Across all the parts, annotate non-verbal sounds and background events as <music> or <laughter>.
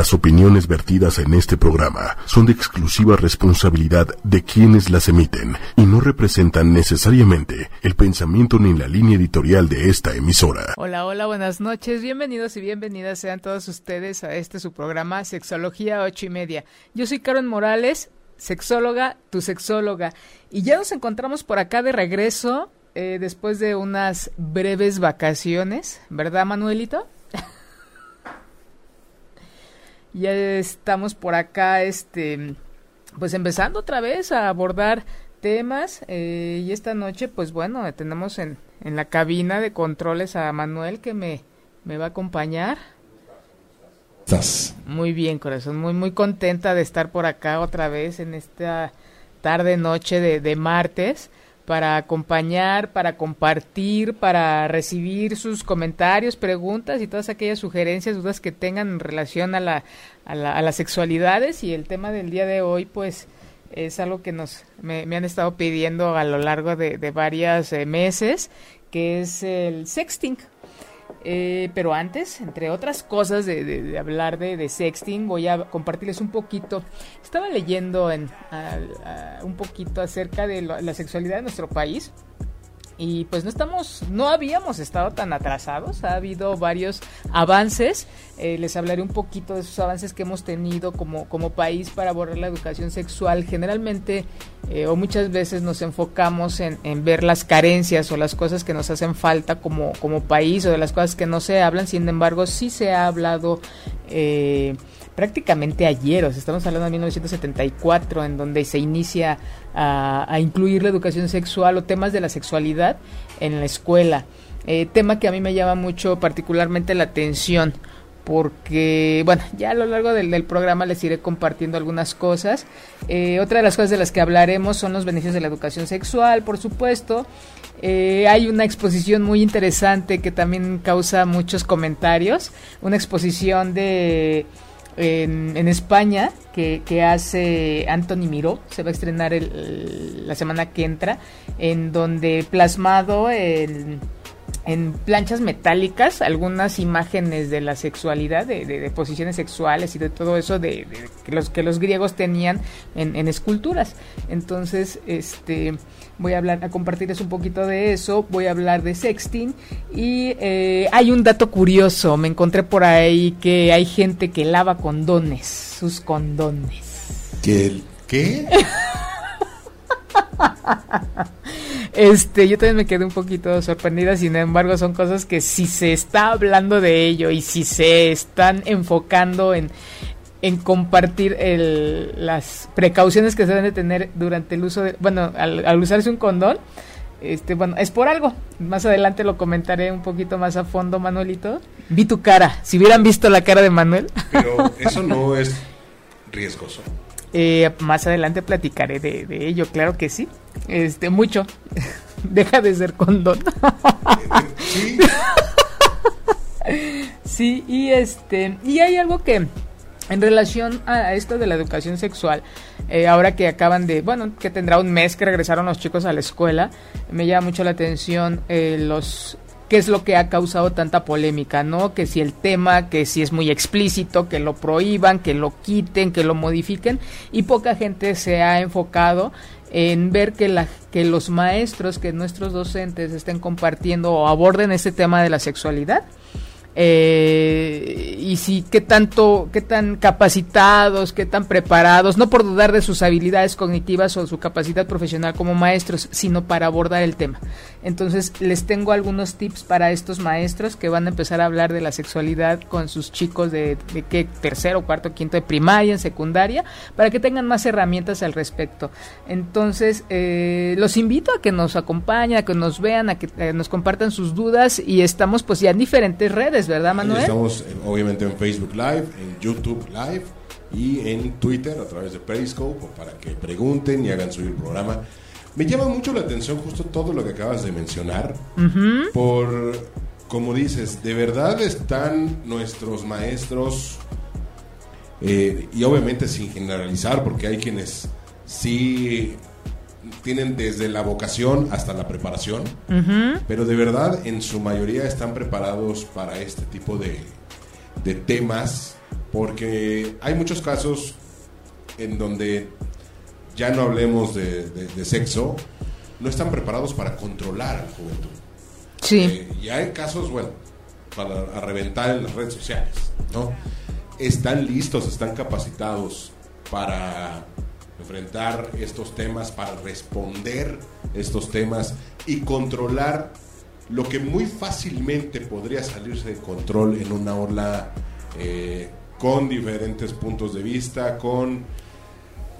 Las opiniones vertidas en este programa son de exclusiva responsabilidad de quienes las emiten y no representan necesariamente el pensamiento ni la línea editorial de esta emisora. Hola, hola, buenas noches. Bienvenidos y bienvenidas sean todos ustedes a este su programa Sexología ocho y media. Yo soy Karen Morales, sexóloga, tu sexóloga. Y ya nos encontramos por acá de regreso eh, después de unas breves vacaciones, ¿verdad, Manuelito? Ya estamos por acá, este, pues empezando otra vez a abordar temas eh, y esta noche, pues bueno, tenemos en, en la cabina de controles a Manuel que me, me va a acompañar. ¿Estás? Muy bien, corazón, muy, muy contenta de estar por acá otra vez en esta tarde, noche de, de martes para acompañar, para compartir, para recibir sus comentarios, preguntas y todas aquellas sugerencias, dudas que tengan en relación a la, a, la, a las sexualidades y el tema del día de hoy, pues es algo que nos me, han estado pidiendo a lo largo de, de varios eh, meses, que es el sexting. Eh, pero antes, entre otras cosas de, de, de hablar de, de, sexting, voy a compartirles un poquito. Estaba leyendo en, a, a, un poquito acerca de la sexualidad de nuestro país y pues no estamos, no habíamos estado tan atrasados, ha habido varios avances, eh, les hablaré un poquito de esos avances que hemos tenido como, como país para abordar la educación sexual. Generalmente eh, o muchas veces nos enfocamos en, en, ver las carencias o las cosas que nos hacen falta como, como país o de las cosas que no se hablan, sin embargo sí se ha hablado. Eh, prácticamente ayer, estamos hablando de 1974, en donde se inicia a, a, incluir la educación sexual o temas de la sexualidad en la escuela. Eh, tema que a mí me llama mucho particularmente la atención porque, bueno, ya a lo largo del, del programa les iré compartiendo algunas cosas. Eh, otra de las cosas de las que hablaremos son los beneficios de la educación sexual, por supuesto. Eh, hay una exposición muy interesante que también causa muchos comentarios, una exposición de en, en España que, hace Anthony Miró, se va a estrenar el, la semana que entra, en donde plasmado el, en planchas metálicas algunas imágenes de la sexualidad, de, de, de posiciones sexuales y de todo eso de, que, los, que los griegos tenían en, en esculturas. Entonces, este voy a hablar a compartirles un poquito de eso, voy a hablar de sexting y eh, hay un dato curioso, me encontré por ahí que hay gente que lava condones, sus condones. ¿Qué? ¿Qué? <laughs> este, yo también me quedé un poquito sorprendida, sin embargo son cosas que si se está hablando de ello y si se están enfocando en, en compartir el, las precauciones que se deben de tener durante el uso de, bueno, al, al, usarse un condón, este, bueno, es por algo. Más adelante lo comentaré un poquito más a fondo, Manuelito. Vi tu cara. Si hubieran visto la cara de Manuel. Pero <laughs> eso no es riesgoso. Eh, más adelante platicaré de, de, ello, claro que sí. Este, mucho. <laughs> Deja de ser condón. Sí. <laughs> sí, y este, y hay algo que en relación a esto de la educación sexual, eh, ahora que acaban de, bueno, que tendrá un mes que regresaron los chicos a la escuela, me llama mucho la atención eh, los qué es lo que ha causado tanta polémica, ¿no? Que si el tema, que si es muy explícito, que lo prohíban, que lo quiten, que lo modifiquen, y poca gente se ha enfocado en ver que, la, que los maestros, que nuestros docentes estén compartiendo o aborden este tema de la sexualidad. Eh, y si qué tanto, qué tan capacitados, qué tan preparados, no por dudar de sus habilidades cognitivas o su capacidad profesional como maestros, sino para abordar el tema. Entonces les tengo algunos tips para estos maestros que van a empezar a hablar de la sexualidad con sus chicos de, de qué tercero, cuarto, quinto de primaria, en secundaria, para que tengan más herramientas al respecto. Entonces eh, los invito a que nos acompañen, a que nos vean, a que eh, nos compartan sus dudas y estamos pues ya en diferentes redes ¿verdad, Manuel? Estamos obviamente en Facebook Live, en YouTube Live y en Twitter a través de Periscope para que pregunten y hagan subir el programa. Me llama mucho la atención justo todo lo que acabas de mencionar, uh -huh. por, como dices, de verdad están nuestros maestros, eh, y obviamente sin generalizar, porque hay quienes sí tienen desde la vocación hasta la preparación, uh -huh. pero de verdad en su mayoría están preparados para este tipo de, de temas porque hay muchos casos en donde ya no hablemos de, sexo, no están preparados para controlar a la juventud. Sí. Eh, y hay casos, bueno, para reventar en las redes sociales, ¿no? Están listos, están capacitados para enfrentar estos temas, para responder estos temas y controlar lo que muy fácilmente podría salirse de control en una ola eh, con diferentes puntos de vista, con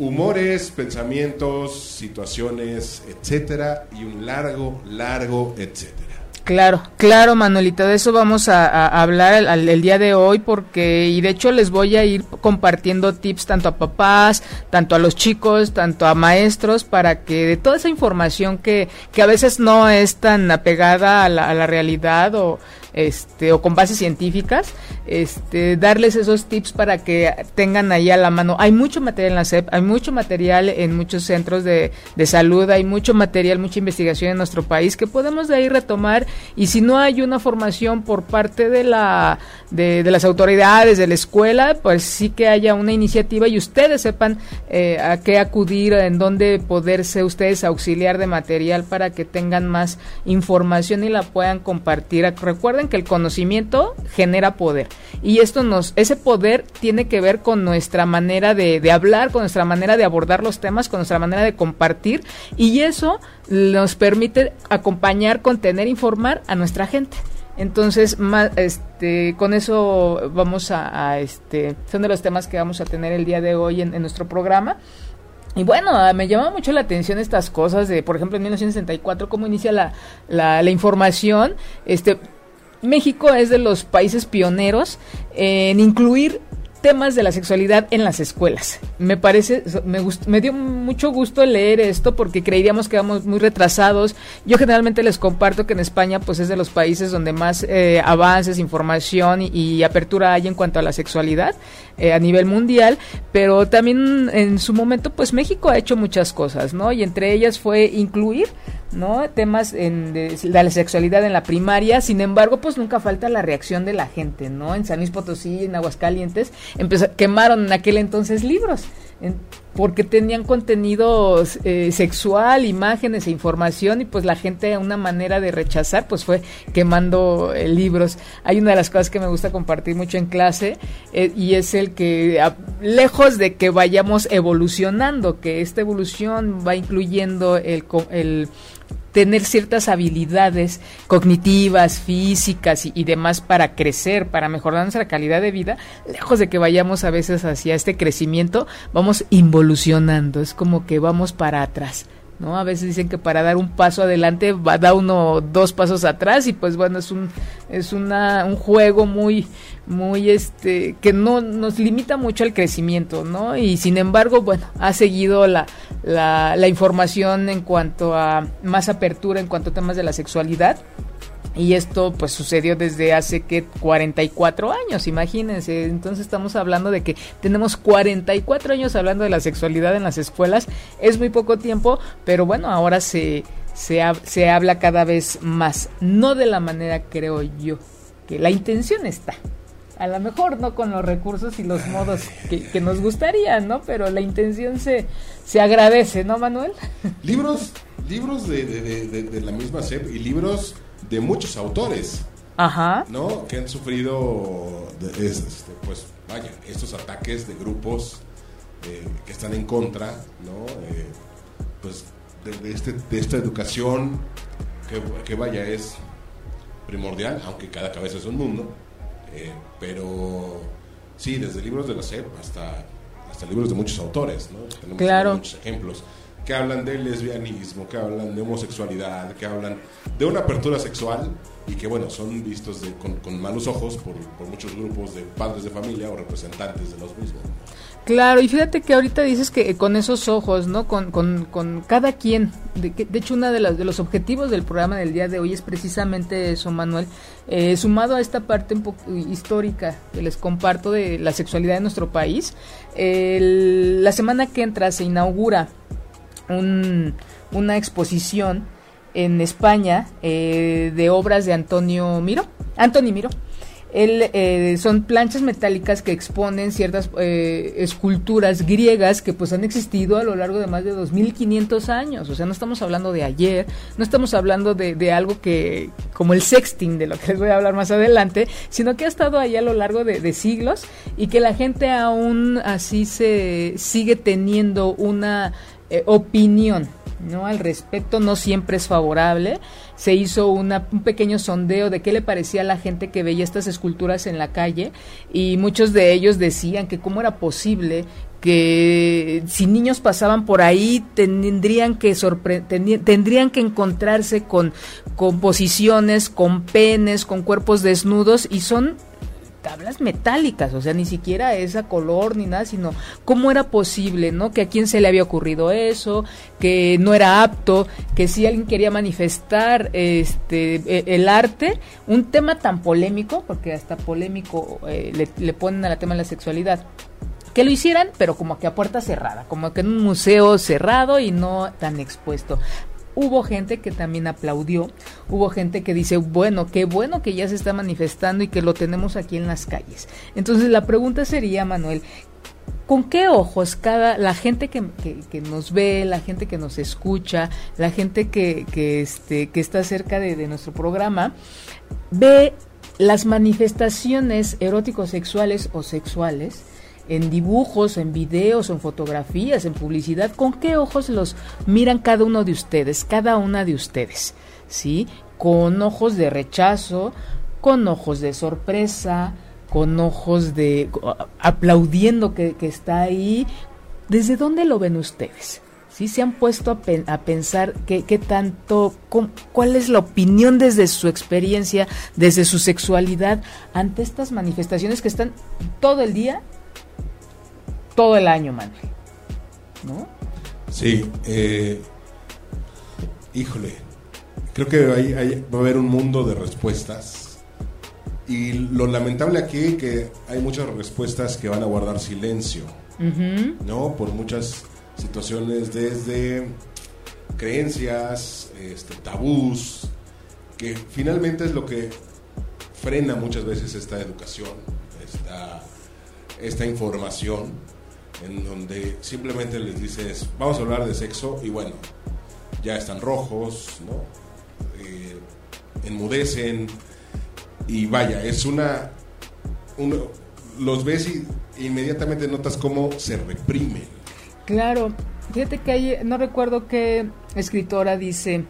humores, pensamientos, situaciones, etcétera, y un largo, largo, etcétera. Claro, claro, Manuelito, de eso vamos a, hablar el, día de hoy porque, y de hecho les voy a ir compartiendo tips tanto a papás, tanto a los chicos, tanto a maestros, para que de toda esa información que, que a veces no es tan apegada a la, a la realidad o este, o con bases científicas, este, darles esos tips para que tengan ahí a la mano. Hay mucho material en la SEP, hay mucho material en muchos centros de, salud, hay mucho material, mucha investigación en nuestro país que podemos de ahí retomar y si no hay una formación por parte de la de, las autoridades de la escuela, pues sí que haya una iniciativa y ustedes sepan eh, a qué acudir, en dónde poderse ustedes auxiliar de material para que tengan más información y la puedan compartir. Recuerden que el conocimiento genera poder y esto nos, ese poder tiene que ver con nuestra manera de, hablar, con nuestra manera de abordar los temas, con nuestra manera de compartir y eso nos permite acompañar, contener, informar a nuestra gente. Entonces, este, con eso vamos a, este, son de los temas que vamos a tener el día de hoy en, nuestro programa. Y bueno, me llama mucho la atención estas cosas de, por ejemplo, en 1964, cómo inicia la, la, la información. Este, México es de los países pioneros en incluir temas de la sexualidad en las escuelas. Me parece, me, me dio mucho gusto leer esto porque creeríamos que vamos muy retrasados. Yo generalmente les comparto que en España pues es de los países donde más eh, avances, información y, apertura hay en cuanto a la sexualidad eh, a nivel mundial, pero también en su momento pues México ha hecho muchas cosas, ¿no? Y entre ellas fue incluir ¿no? Temas en, de, la sexualidad en la primaria, sin embargo, pues nunca falta la reacción de la gente, ¿no? En San Luis Potosí, en Aguascalientes, quemaron en aquel entonces libros, porque tenían contenido eh, sexual, imágenes e información, y pues la gente, una manera de rechazar, pues fue quemando eh, libros. Hay una de las cosas que me gusta compartir mucho en clase, eh, y es el que, lejos de que vayamos evolucionando, que esta evolución va incluyendo el, el tener ciertas habilidades cognitivas, físicas y, demás para crecer, para mejorar nuestra calidad de vida, lejos de que vayamos a veces hacia este crecimiento, vamos involucionando, es como que vamos para atrás. ¿No? A veces dicen que para dar un paso adelante va da uno dos pasos atrás y pues bueno, es un es una, un juego muy muy este que no nos limita mucho al crecimiento, ¿no? Y sin embargo, bueno, ha seguido la, la, la información en cuanto a más apertura en cuanto a temas de la sexualidad y esto pues sucedió desde hace que 44 años, imagínense. Entonces estamos hablando de que tenemos 44 años hablando de la sexualidad en las escuelas. Es muy poco tiempo, pero bueno, ahora se, se, se habla cada vez más. No de la manera, creo yo, que la intención está. A lo mejor no con los recursos y los modos que, nos gustaría, ¿no? Pero la intención se, se agradece, ¿no, Manuel? Libros, libros de, de, de la misma SEP y libros de muchos autores. Ajá. ¿No? Que han sufrido, este, pues, vaya, estos ataques de grupos eh, que están en contra, ¿no? Eh, pues, de, este, de esta educación que, que, vaya, es primordial, aunque cada cabeza es un mundo. Eh, pero, sí, desde libros de la SEP hasta, hasta libros de muchos autores, ¿no? Tenemos claro. muchos ejemplos que hablan de lesbianismo, que hablan de homosexualidad, que hablan de una apertura sexual y que, bueno, son vistos con, malos ojos por, muchos grupos de padres de familia o representantes de los mismos. Claro, y fíjate que ahorita dices que con esos ojos, ¿no? Con, cada quien. De, de hecho, uno de, de los objetivos del programa del día de hoy es precisamente eso, Manuel. Eh, sumado a esta parte un poco histórica que les comparto de la sexualidad de nuestro país, la semana que entra se inaugura una exposición en España eh, de obras de Antonio Miro, Antonio Miro. él, eh, son planchas metálicas que exponen ciertas eh, esculturas griegas que pues han existido a lo largo de más de 2500 años. O sea, no estamos hablando de ayer, no estamos hablando de, de algo que, como el sexting, de lo que les voy a hablar más adelante, sino que ha estado ahí a lo largo de, de siglos y que la gente aún así se sigue teniendo una eh, opinión no al respecto no siempre es favorable. Se hizo un pequeño sondeo de qué le parecía a la gente que veía estas esculturas en la calle y muchos de ellos decían que cómo era posible que si niños pasaban por ahí tendrían que tendrían que encontrarse con composiciones, con penes, con cuerpos desnudos y son tablas metálicas, o sea, ni siquiera esa color ni nada, sino cómo era posible, ¿no? Que a quién se le había ocurrido eso, que no era apto, que si alguien quería manifestar este e, el arte, un tema tan polémico, porque hasta polémico eh, le, le ponen a la tema de la sexualidad, que lo hicieran, pero como que a puerta cerrada, como que en un museo cerrado y no tan expuesto hubo gente que también aplaudió, hubo gente que dice, bueno, qué bueno que ya se está manifestando y que lo tenemos aquí en las calles. Entonces la pregunta sería, Manuel, ¿con qué ojos cada, la gente que, que, nos ve, la gente que nos escucha, la gente que, que, este, que está cerca de, de nuestro programa, ve las manifestaciones eróticos sexuales o sexuales en dibujos, en videos, en fotografías, en publicidad, ¿con qué ojos los miran cada uno de ustedes, cada una de ustedes? ¿Sí? Con ojos de rechazo, con ojos de sorpresa, con ojos de aplaudiendo que, está ahí. ¿Desde dónde lo ven ustedes? ¿Sí? ¿Se han puesto a, pensar qué, qué tanto, cuál es la opinión desde su experiencia, desde su sexualidad ante estas manifestaciones que están todo el día todo el año, Manuel. ¿No? Sí, eh, híjole, creo que va a haber un mundo de respuestas. Y lo lamentable aquí que hay muchas respuestas que van a guardar silencio, ¿no? Por muchas situaciones desde creencias, este, tabús, que finalmente es lo que frena muchas veces esta educación, esta, esta información en donde simplemente les dices, vamos a hablar de sexo y bueno, ya están rojos, ¿no? Eh, enmudecen y vaya, es una... Uno, los ves y inmediatamente notas cómo se reprimen. Claro, fíjate que hay, no recuerdo qué escritora dice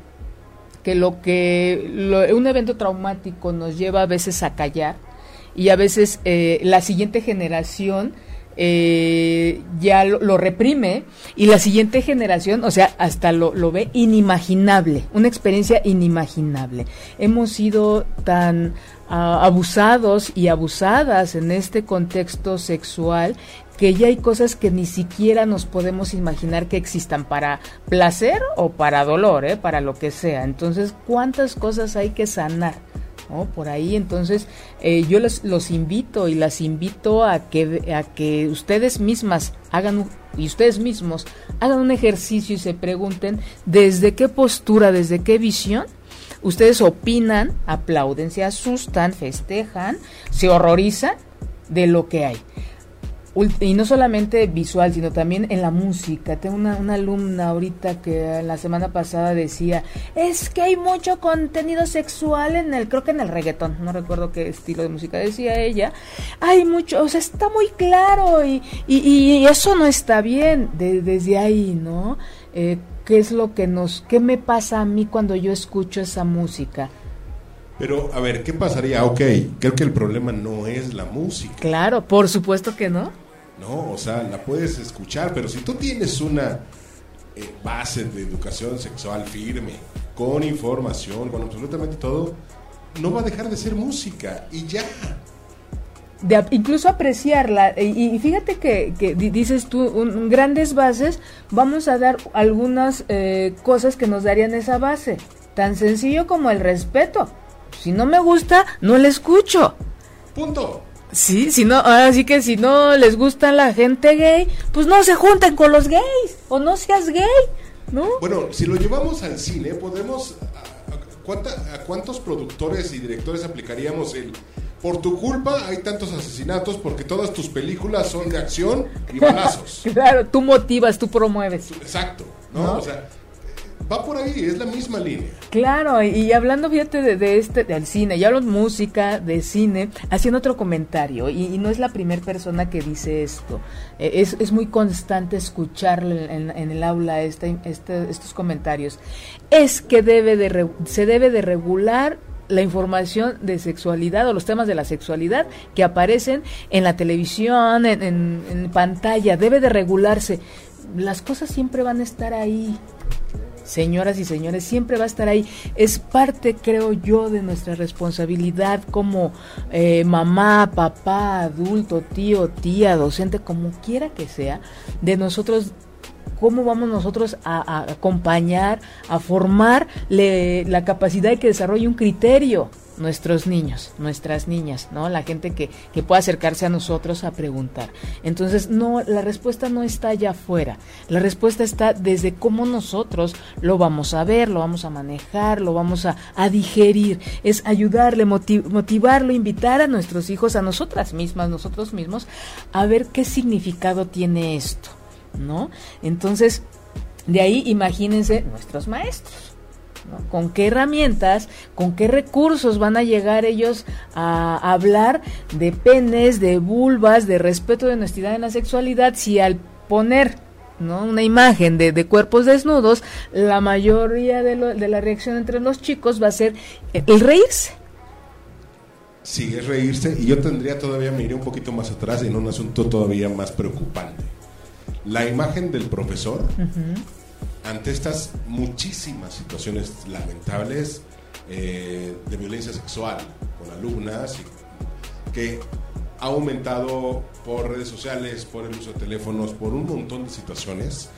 que lo que un evento traumático nos lleva a veces a callar y a veces eh, la siguiente generación eh, ya lo, reprime y la siguiente generación, o sea, hasta lo, ve inimaginable, una experiencia inimaginable. Hemos sido tan ah, abusados y abusadas en este contexto sexual que ya hay cosas que ni siquiera nos podemos imaginar que existan para placer o para dolor, ¿eh? para lo que sea. Entonces, ¿cuántas cosas hay que sanar? Por ahí, entonces eh, yo les, los invito y las invito a que, a que ustedes mismas hagan y ustedes mismos hagan un ejercicio y se pregunten desde qué postura, desde qué visión ustedes opinan, aplauden, se asustan, festejan, se horrorizan de lo que hay y no solamente visual, sino también en la música. Tengo una, una, alumna ahorita que la semana pasada decía, es que hay mucho contenido sexual en el, creo que en el reggaetón, no recuerdo qué estilo de música decía ella. Hay mucho, o sea, está muy claro y, y, eso no está bien desde ahí, ¿no? Eh, ¿Qué es lo que nos, qué me pasa a mí cuando yo escucho esa música? Pero, a ver, ¿qué pasaría? Ok, creo que el problema no es la música. Claro, por supuesto que no. No, o sea, la puedes escuchar, pero si tú tienes una eh, base de educación sexual firme, con información, con absolutamente todo, no va a dejar de ser música y ya. De, incluso apreciarla. Y, fíjate que, dices tú, un, grandes bases, vamos a dar algunas eh, cosas que nos darían esa base. Tan sencillo como el respeto. Si no me gusta, no le escucho. Punto. Sí, si no, ahora sí que si no les gusta la gente gay, pues no se junten con los gays o no seas gay, ¿no? Bueno, si lo llevamos al cine, podemos ¿a, cuántos productores y directores aplicaríamos el por tu culpa hay tantos asesinatos porque todas tus películas son de acción y balazos. <laughs> claro, tú motivas, tú promueves. Exacto, ¿no? O sea, va por ahí, es la misma línea. Claro, y, hablando, fíjate, de, este, del cine, ya hablo de música, de cine, haciendo otro comentario, y, no es la primera persona que dice esto, e, es, es, muy constante escucharle en, el aula este, este, estos comentarios, es que debe de, se debe de regular la información de sexualidad o los temas de la sexualidad que aparecen en la televisión, en, pantalla, debe de regularse. Las cosas siempre van a estar ahí, señoras y señores, siempre va a estar ahí. Es parte, creo yo, de nuestra responsabilidad como eh, mamá, papá, adulto, tío, tía, docente, como quiera que sea, de nosotros cómo vamos nosotros a, acompañar, a formar la capacidad de que desarrolle un criterio nuestros niños, nuestras niñas, ¿no? La gente que, que pueda acercarse a nosotros a preguntar. Entonces, no, la respuesta no está allá afuera. La respuesta está desde cómo nosotros lo vamos a ver, lo vamos a manejar, lo vamos a, digerir. Es ayudarle, motivarlo, invitar a nuestros hijos, a nosotras mismas, nosotros mismos, a ver qué significado tiene esto. ¿no? Entonces, de ahí imagínense nuestros maestros. ¿Con qué herramientas, con qué recursos van a llegar ellos a hablar de penes, de vulvas, de respeto de honestidad en la sexualidad si al poner ¿no? una imagen de, de, cuerpos desnudos, la mayoría de, de la reacción entre los chicos va a ser el reírse? Sí, es reírse y yo tendría todavía, me iría un poquito más atrás en un asunto todavía más preocupante la imagen del profesor ante estas muchísimas situaciones lamentables eh, de violencia sexual con alumnas que ha aumentado por redes sociales, por el uso de teléfonos, por un montón de situaciones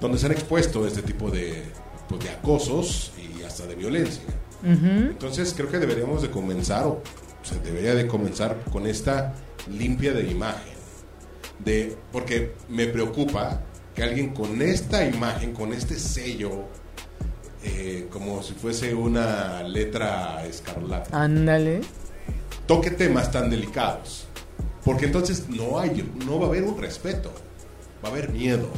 donde se han expuesto este tipo de, pues, de acosos y hasta de violencia. Entonces creo que deberíamos de comenzar, o se debería de comenzar con esta limpia de imagen de porque me preocupa que alguien con esta imagen, con este sello, eh, como si fuese una letra escarlata, ándale, toque temas tan delicados, porque entonces no hay, no va a haber un respeto, va a haber miedo.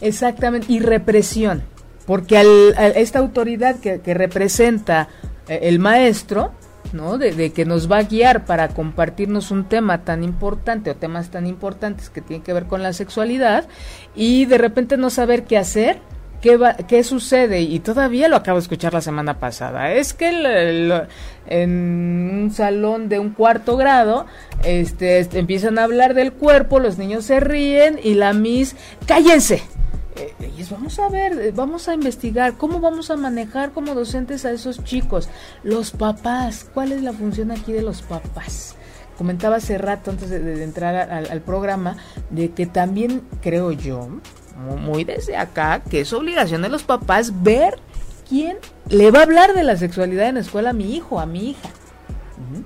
Exactamente, y represión, porque al, esta autoridad que, que representa eh, el maestro, ¿no? De, que nos va a guiar para compartirnos un tema tan importante o temas tan importantes que tienen que ver con la sexualidad y de repente no saber qué hacer, qué, va, qué sucede y todavía lo acabo de escuchar la semana pasada. Es que en un salón de un cuarto grado este, este, empiezan a hablar del cuerpo, los niños se ríen y la Miss, cállense eh, vamos a ver, eh, vamos a investigar cómo vamos a manejar como docentes a esos chicos. Los papás, ¿cuál es la función aquí de los papás? Comentaba hace rato, antes de, entrar al, programa, de que también creo yo, muy desde acá, que es obligación de los papás ver quién le va a hablar de la sexualidad en la escuela a mi hijo, a mi hija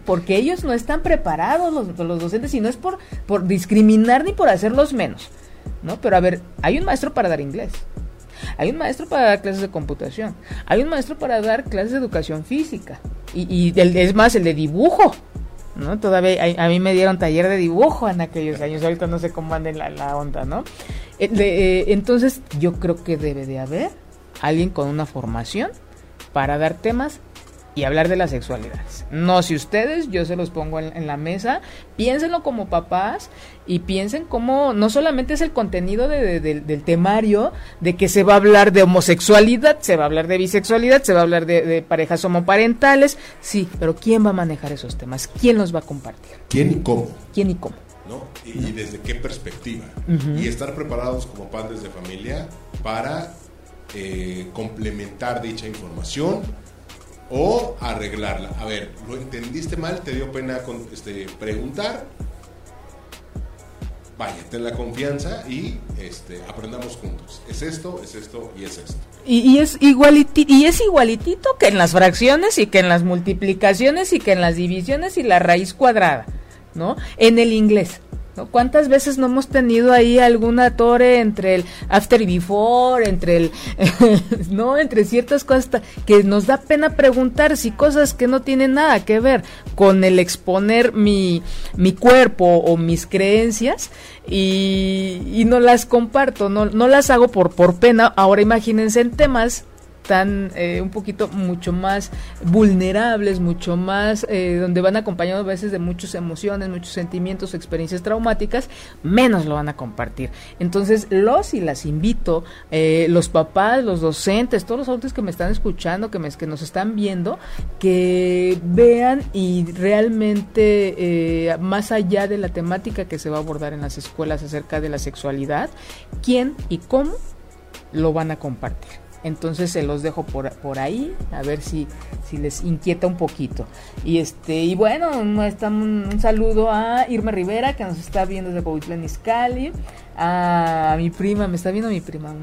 porque ellos no están preparados los, los, docentes y no es por, por discriminar ni por hacerlos menos, ¿no? Pero a ver, hay un maestro para dar inglés. Hay un maestro para dar clases de computación. Hay un maestro para dar clases de educación física. Y, es más, el de dibujo. ¿no? Todavía a, mí me dieron taller de dibujo en aquellos años. Ahorita no sé cómo anda la, la onda, ¿no? Eh, eh, entonces, yo creo que debe de haber alguien con una formación para dar temas y hablar de las sexualidades. No si ustedes, yo se los pongo en, la mesa, piénsenlo como papás y piensen cómo no solamente es el contenido del temario de que se va a hablar de homosexualidad, se va a hablar de bisexualidad, se va a hablar de, parejas homoparentales, sí, pero ¿quién va a manejar esos temas? ¿Quién los va a compartir? ¿Quién y cómo? ¿Quién y cómo? ¿No? Y, desde qué perspectiva. Y estar preparados como padres de familia para eh, complementar dicha información o arreglarla. A ver, ¿lo entendiste mal? ¿Te dio pena con, este, preguntar? Vaya, ten la confianza y este, aprendamos juntos. Es esto, es esto y es esto. Y, es igualitito, y es igualitito que en las fracciones y que en las multiplicaciones y que en las divisiones y la raíz cuadrada, ¿no? En el inglés. ¿Cuántas veces no hemos tenido ahí alguna torre entre el after y before, entre el, <laughs> no, entre ciertas cosas que nos da pena preguntar si cosas que no tienen nada que ver con el exponer mi, mi cuerpo o mis creencias y, y no las comparto, no, no las hago por, por pena. Ahora imagínense en temas están eh, un poquito mucho más vulnerables, mucho más, eh, donde van acompañados a veces de muchas emociones, muchos sentimientos, experiencias traumáticas, menos lo van a compartir. Entonces, los y las invito, eh, los papás, los docentes, todos los adultos que me están escuchando, que, me, que nos están viendo, que vean y realmente, más allá de la temática que se va a abordar en las escuelas acerca de la sexualidad, quién y cómo lo van a compartir. Entonces se los dejo por, por ahí, a ver si, si les inquieta un poquito. Y este, y bueno, un, un saludo a Irma Rivera, que nos está viendo desde Coahuila Iscali, a mi prima, me está viendo mi prima,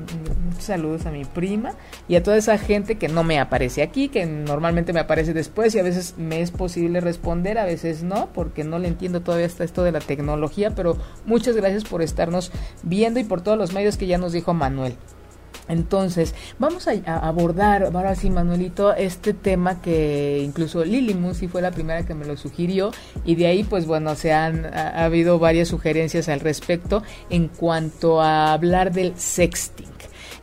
muchos saludos a mi prima, y a toda esa gente que no me aparece aquí, que normalmente me aparece después, y a veces me es posible responder, a veces no, porque no le entiendo todavía hasta esto de la tecnología, pero muchas gracias por estarnos viendo y por todos los medios que ya nos dijo Manuel. Entonces, vamos a, abordar, ahora sí, Manuelito, este tema que incluso Lili Musi fue la primera que me lo sugirió y de ahí, pues bueno, se han ha, habido varias sugerencias al respecto en cuanto a hablar del sexting.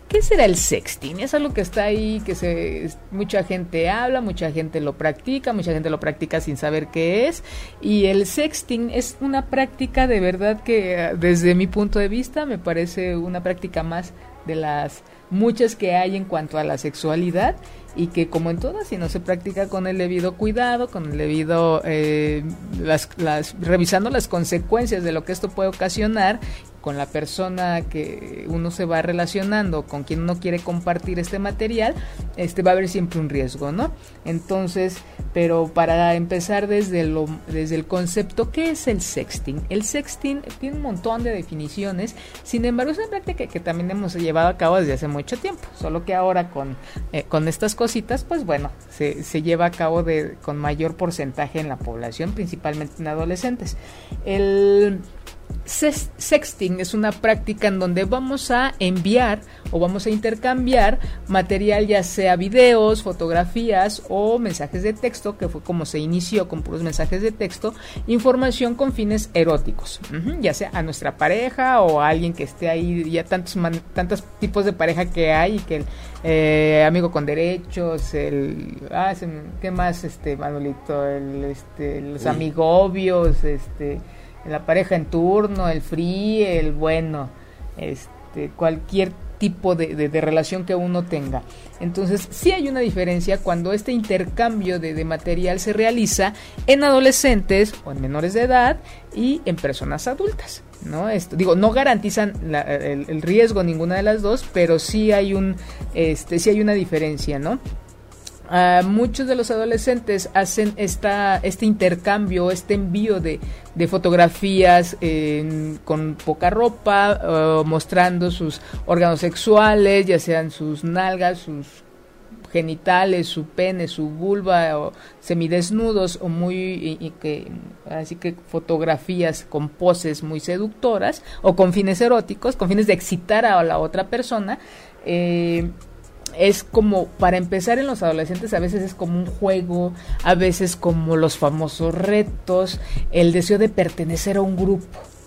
¿Qué será el sexting? Es algo que está ahí, que se, mucha gente habla, mucha gente lo practica, mucha gente lo practica sin saber qué es. Y el sexting es una práctica de verdad que desde mi punto de vista me parece una práctica más de las muchas que hay en cuanto a la sexualidad y que como en todas, si no se practica con el debido cuidado, con el debido, eh, las, las, revisando las consecuencias de lo que esto puede ocasionar con la persona que uno se va relacionando, con quien uno quiere compartir este material, este va a haber siempre un riesgo, ¿no? Entonces, pero para empezar desde lo desde el concepto, ¿qué es el sexting? El sexting tiene un montón de definiciones, sin embargo, es una práctica que también hemos llevado a cabo desde hace mucho tiempo, solo que ahora con, eh, con estas cositas, pues bueno, se, se lleva a cabo de, con mayor porcentaje en la población, principalmente en adolescentes. El Sexting es una práctica en donde vamos a enviar o vamos a intercambiar material, ya sea videos, fotografías o mensajes de texto, que fue como se inició con puros mensajes de texto, información con fines eróticos, ya sea a nuestra pareja o a alguien que esté ahí, ya tantos, tantos tipos de pareja que hay, que el eh, amigo con derechos, el, ah, ¿qué más, este, Manolito? El, este, los amigobios, este la pareja en turno, el free, el bueno, este, cualquier tipo de, de, relación que uno tenga. Entonces, sí hay una diferencia cuando este intercambio de, de, material se realiza en adolescentes o en menores de edad y en personas adultas. ¿no? Esto, digo, no garantizan el, el, riesgo ninguna de las dos, pero sí hay un, este, sí hay una diferencia, ¿no? Muchos de los adolescentes hacen esta, este intercambio, este envío de, fotografías con poca ropa, mostrando sus órganos sexuales, ya sean sus nalgas, sus genitales, su pene, su vulva, o semidesnudos, o muy, que, así que fotografías con poses muy seductoras, o con fines eróticos, con fines de excitar a la otra persona. Eh, es como, para empezar en los adolescentes, a veces es como un juego, a veces como los famosos retos, el deseo de pertenecer a un grupo.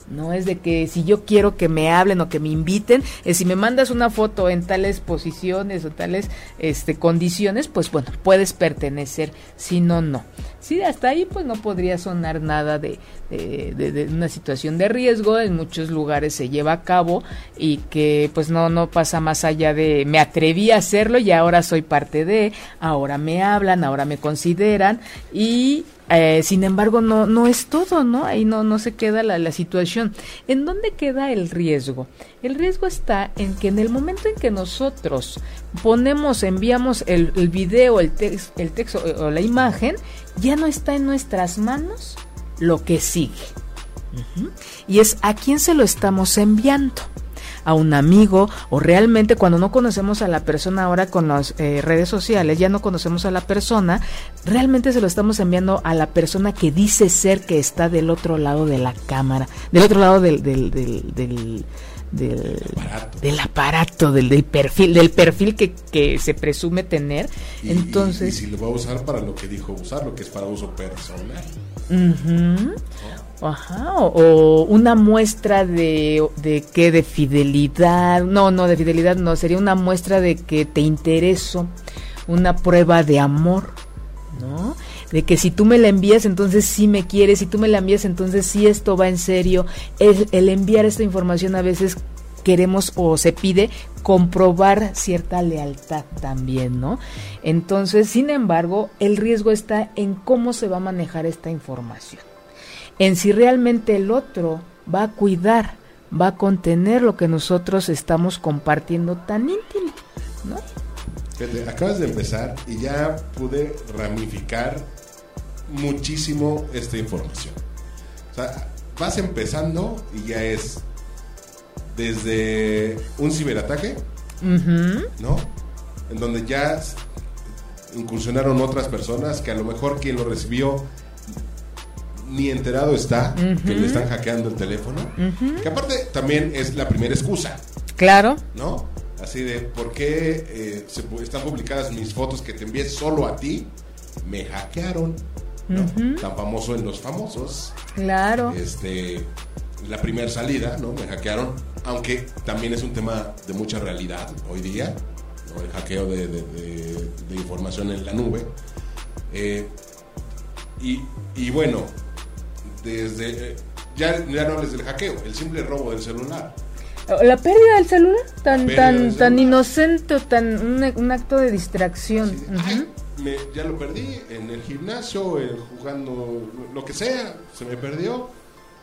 No es de que si yo quiero que me hablen o que me inviten, es si me mandas una foto en tales posiciones o tales este, condiciones, pues bueno, puedes pertenecer, si no, no. Sí, hasta ahí pues no podría sonar nada de, de, una situación de riesgo, en muchos lugares se lleva a cabo y que pues no, no pasa más allá de me atreví a hacerlo y ahora soy parte de, ahora me hablan, ahora me consideran y eh, sin embargo, no, no es todo, ¿no? Ahí no, no se queda la, la, situación. ¿En dónde queda el riesgo? El riesgo está en que en el momento en que nosotros ponemos, enviamos el, el video, el, el texto o la imagen, ya no está en nuestras manos lo que sigue. Y es a quién se lo estamos enviando. A un amigo o realmente cuando no conocemos a la persona ahora con las eh, redes sociales, ya no conocemos a la persona, realmente se lo estamos enviando a la persona que dice ser que está del otro lado de la cámara, del otro lado del, del, del, del aparato. del aparato, del, del perfil, del perfil que, que se presume tener. Entonces, y, si lo va a usar para lo que dijo usarlo, que es para uso personal. Ajá, o, una muestra de, de qué, de fidelidad, no, no, de fidelidad no, sería una muestra de que te intereso, una prueba de amor, ¿no? De que si tú me la envías, entonces sí me quieres, si tú me la envías, entonces sí esto va en serio. El, el enviar esta información a veces queremos o se pide comprobar cierta lealtad también, ¿no? Entonces, sin embargo, el riesgo está en cómo se va a manejar esta información en si realmente el otro va a cuidar, va a contener lo que nosotros estamos compartiendo tan íntimo, ¿no? acabas de empezar y ya pude ramificar muchísimo esta información. O sea, vas empezando y ya es desde un ciberataque, ¿no? En donde ya incursionaron otras personas que a lo mejor quien lo recibió ni enterado está que le están hackeando el teléfono. Que aparte también es la primera excusa. Claro. ¿No? Así de, ¿por qué eh, se, están publicadas mis fotos que te envié solo a ti? Me hackearon. ¿no? Tan famoso en los famosos. Claro. Este, la primera salida, ¿no? Me hackearon. Aunque también es un tema de mucha realidad hoy día. ¿no? El hackeo de, de, información en la nube. Eh, y, y bueno, desde... Ya, ya no hables del hackeo, el simple robo del celular. La pérdida del celular, tan tan tan inocente, tan un, acto de distracción. ya lo perdí en el gimnasio, jugando lo que sea, se me perdió,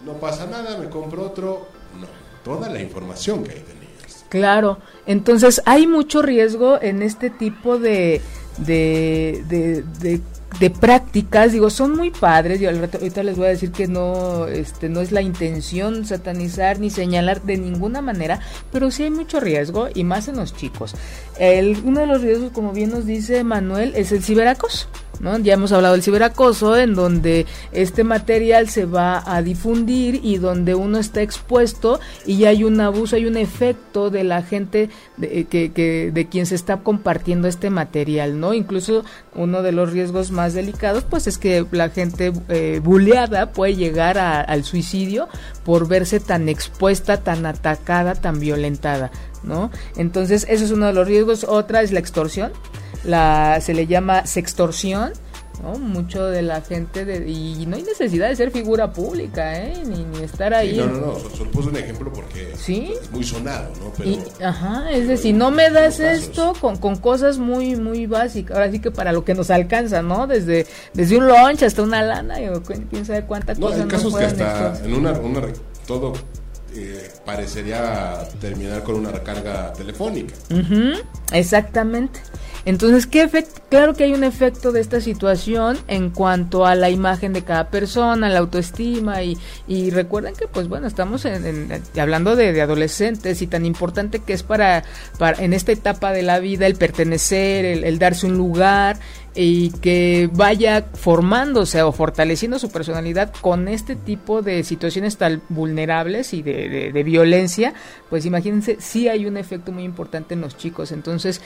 no pasa nada, me compro otro. No, toda la información que ahí tenías. Claro, entonces hay mucho riesgo en este tipo de, de, de, de de prácticas, digo, son muy padres, yo ahorita les voy a decir que no, este, no es la intención satanizar ni señalar de ninguna manera, pero sí hay mucho riesgo y más en los chicos. El, uno de los riesgos, como bien nos dice Manuel, es el ciberacoso. ¿No? Ya hemos hablado del ciberacoso, en donde este material se va a difundir y donde uno está expuesto y ya hay un abuso, hay un efecto de la gente de, eh, que, de quien se está compartiendo este material, ¿no? Incluso uno de los riesgos más delicados, pues es que la gente eh, buleada puede llegar al suicidio por verse tan expuesta, tan atacada, tan violentada, ¿no? Entonces, eso es uno de los riesgos. Otra es la extorsión la se le llama sextorsión ¿no? mucho de la gente de, y no hay necesidad de ser figura pública ¿eh? ni, estar ahí no no no solo puse un ejemplo porque es muy sonado no pero, ajá es decir no me das esto con, con cosas muy muy básicas ahora sí que para lo que nos alcanza no desde desde un lunch hasta una lana y quién sabe cuánta no, hay casos que hasta en una, una todo eh, parecería terminar con una recarga telefónica. exactamente. Entonces, ¿qué efecto? Claro que hay un efecto de esta situación en cuanto a la imagen de cada persona, la autoestima y, y recuerden que, pues bueno, estamos hablando de, adolescentes y tan importante que es para, para en esta etapa de la vida el pertenecer, el darse un lugar, y que vaya formándose o fortaleciendo su personalidad con este tipo de situaciones tan vulnerables y de, de, violencia, pues imagínense, sí hay un efecto muy importante en los chicos. Entonces,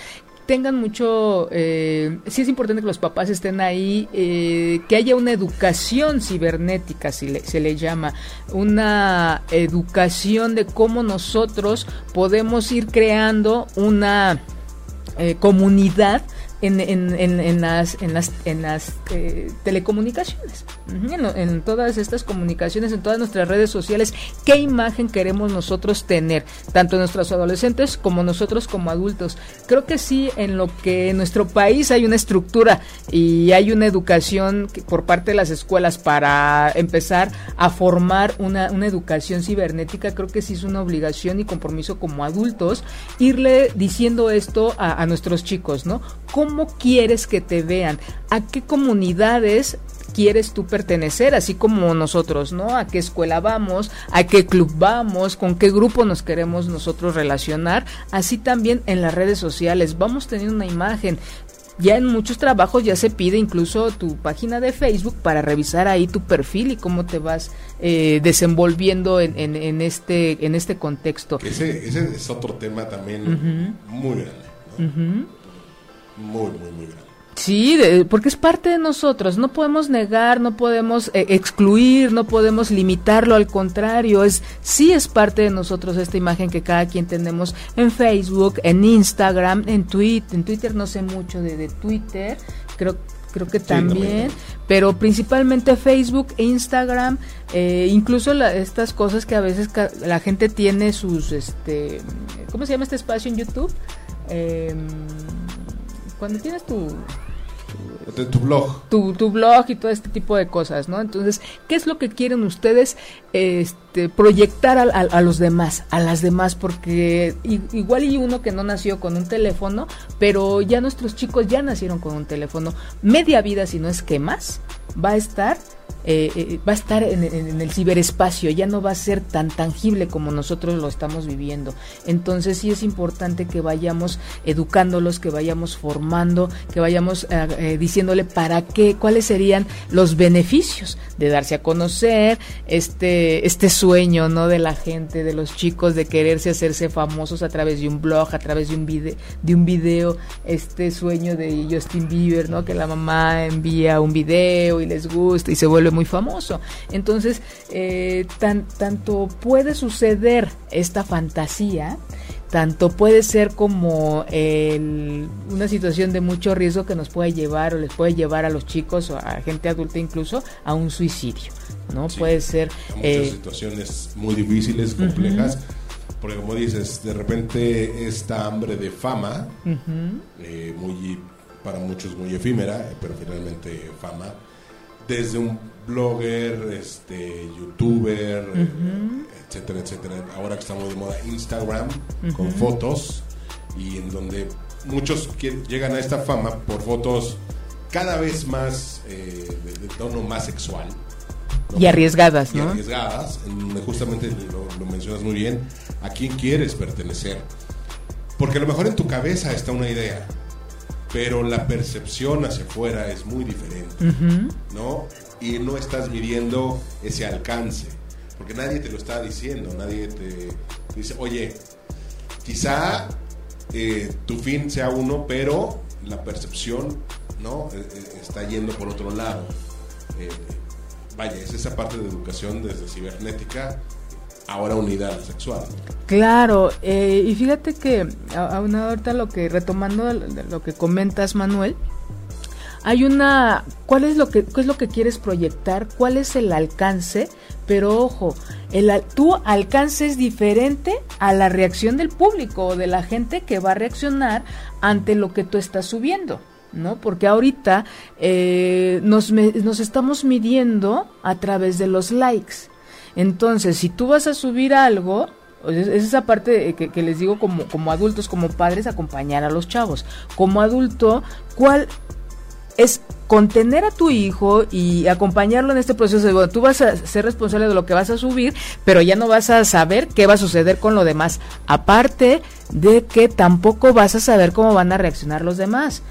tengan mucho, eh, sí es importante que los papás estén ahí, eh, que haya una educación cibernética, si se le llama, una educación de cómo nosotros podemos ir creando una eh, comunidad en, en, en, las, en las, en las eh, telecomunicaciones, en, todas estas comunicaciones, en todas nuestras redes sociales, qué imagen queremos nosotros tener, tanto nuestros adolescentes como nosotros como adultos. Creo que sí, en lo que en nuestro país hay una estructura y hay una educación por parte de las escuelas para empezar a formar una, una educación cibernética, creo que sí es una obligación y compromiso como adultos irle diciendo esto a, nuestros chicos, ¿no? ¿Cómo quieres que te vean? ¿A qué comunidades quieres tú pertenecer, así como nosotros, ¿no? A qué escuela vamos, a qué club vamos, con qué grupo nos queremos nosotros relacionar, así también en las redes sociales, vamos teniendo una imagen, ya en muchos trabajos ya se pide incluso tu página de Facebook para revisar ahí tu perfil y cómo te vas eh, desenvolviendo en, en, este en este contexto. Ese, ese es otro tema también muy grande. Muy, muy, muy grande. Sí, porque es parte de nosotros, no podemos negar, no podemos eh, excluir, no podemos limitarlo, al contrario, es sí es parte de nosotros esta imagen que cada quien tenemos en Facebook, en Instagram, en Twitter, en Twitter no sé mucho de, Twitter, creo creo que también, pero principalmente Facebook, Instagram, eh, incluso estas cosas que a veces la gente tiene sus, este, ¿cómo se llama este espacio en YouTube? Eh, cuando tienes tu tu blog. Tu, tu, blog y todo este tipo de cosas, ¿no? Entonces, ¿qué es lo que quieren ustedes este, proyectar a, a, los demás, a las demás? Porque igual y uno que no nació con un teléfono, pero ya nuestros chicos ya nacieron con un teléfono. Media vida, si no es que más, va a estar eh, eh, va a estar en, el ciberespacio, ya no va a ser tan tangible como nosotros lo estamos viviendo. Entonces sí es importante que vayamos educándolos, que vayamos formando, que vayamos eh, diciéndole para qué, cuáles serían los beneficios de darse a conocer, este, este sueño ¿no? de la gente, de los chicos, de quererse hacerse famosos a través de un blog, a través de un video, de un video, este sueño de Justin Bieber, ¿no? que la mamá envía un video y les gusta y se vuelve muy famoso. Entonces, eh, tan, tanto puede suceder esta fantasía, tanto puede ser como una situación de mucho riesgo que nos puede llevar o les puede llevar a los chicos o a gente adulta incluso a un suicidio, ¿no? puede ser... muchas eh, situaciones muy difíciles, complejas. Porque como dices, de repente esta hambre de fama, eh, muy para muchos muy efímera, pero finalmente fama, desde un blogger, este, youtuber, etcétera, etcétera. Ahora que estamos de moda Instagram, con fotos, y en donde muchos llegan a esta fama por fotos cada vez más eh, de, tono más sexual. Y arriesgadas, ¿no? Y arriesgadas, justamente lo, lo mencionas muy bien, a quién quieres pertenecer. Porque a lo mejor en tu cabeza está una idea, pero la percepción hacia afuera es muy diferente, ¿no? Y no estás midiendo ese alcance, porque nadie te lo está diciendo, nadie te, dice, oye, quizá eh, tu fin sea uno, pero la percepción, ¿no? Eh, eh, está yendo por otro lado. vaya, es esa parte de educación desde cibernética ahora unidad sexual. Claro, eh, y fíjate que ahorita lo que retomando lo que comentas Manuel, hay una cuál es lo que qué es lo que quieres proyectar, cuál es el alcance, pero ojo, el tu alcance es diferente a la reacción del público o de la gente que va a reaccionar ante lo que tú estás subiendo. ¿no? Porque ahorita eh, nos, nos estamos midiendo a través de los likes. Entonces, si tú vas a subir algo, es esa parte que, les digo como, como adultos, como padres, acompañar a los chavos. Como adulto, ¿cuál es contener a tu hijo y acompañarlo en este proceso de, tú vas a ser responsable de lo que vas a subir, pero ya no vas a saber qué va a suceder con lo demás. Aparte de que tampoco vas a saber cómo van a reaccionar los demás.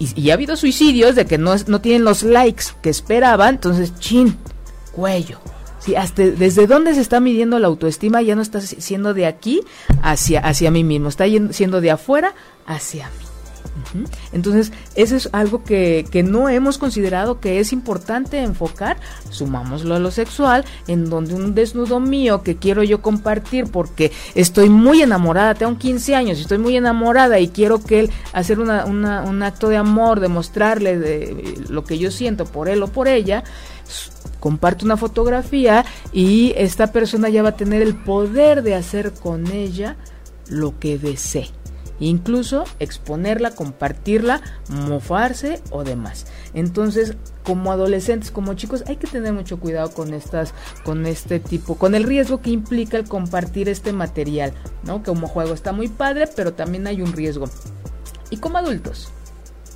Y, y, ha habido suicidios de que no, no tienen los likes que esperaban, entonces, chin, cuello Desde dónde se está midiendo la autoestima ya no está siendo de aquí hacia, hacia mí mismo, está siendo de afuera hacia mí. Entonces, eso es algo que, que, no hemos considerado que es importante enfocar. Sumámoslo a lo sexual, en donde un desnudo mío que quiero yo compartir porque estoy muy enamorada, tengo 15 años estoy muy enamorada y quiero que él hacer una, un acto de amor, demostrarle de, lo que yo siento por él o por ella comparte una fotografía y esta persona ya va a tener el poder de hacer con ella lo que desee. Incluso exponerla, compartirla, mofarse o demás. Entonces, como adolescentes, como chicos, hay que tener mucho cuidado con estas, con este tipo, con el riesgo que implica el compartir este material, ¿no? Como juego está muy padre, pero también hay un riesgo. Y como adultos,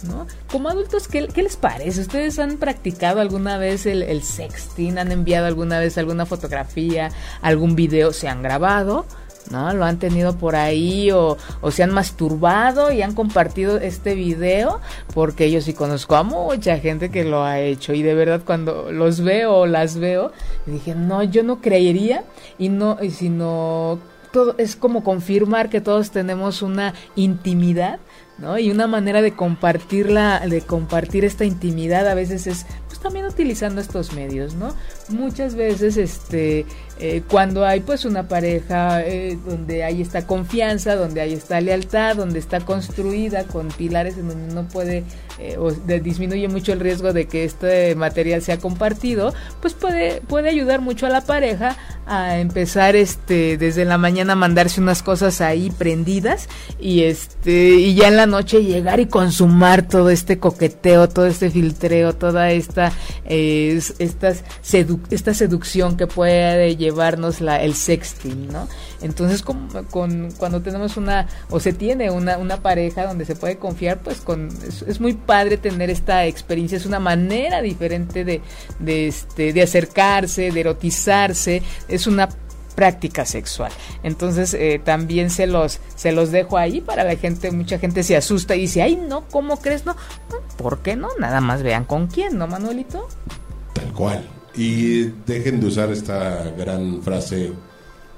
¿no? Como adultos, ¿qué, les parece? ¿Ustedes han practicado alguna vez el, sexting? ¿Han enviado alguna vez alguna fotografía, algún video? ¿Se han grabado? ¿No? Lo han tenido por ahí o, o se han masturbado y han compartido este video porque yo sí conozco a mucha gente que lo ha hecho y de verdad cuando los veo o las veo dije no yo no creería y no y sino todo es como confirmar que todos tenemos una intimidad ¿no? Y una manera de compartirla, de compartir esta intimidad a veces es pues también utilizando estos medios, ¿no? Muchas veces, este, eh, cuando hay pues una pareja eh, donde hay esta confianza, donde hay esta lealtad, donde está construida con pilares en donde no puede eh, o disminuye mucho el riesgo de que este material sea compartido, pues puede, puede ayudar mucho a la pareja a empezar este desde la mañana a mandarse unas cosas ahí prendidas y este y ya en la noche llegar y consumar todo este coqueteo, todo este filtreo, toda esta estas esta seducción que puede llevarnos la, el sexting, ¿no? Entonces, con, con, cuando tenemos una, o se tiene una, una pareja donde se puede confiar, pues con, es, muy padre tener esta experiencia, es una manera diferente de, de, este, de acercarse, de erotizarse, es una práctica sexual. Entonces eh, también se los se los dejo ahí para la gente, mucha gente se asusta y dice, "Ay, no, ¿cómo crees? No, ¿por qué no? Nada más vean con quién, ¿no, Manuelito?" Tal cual. Y dejen de usar esta gran frase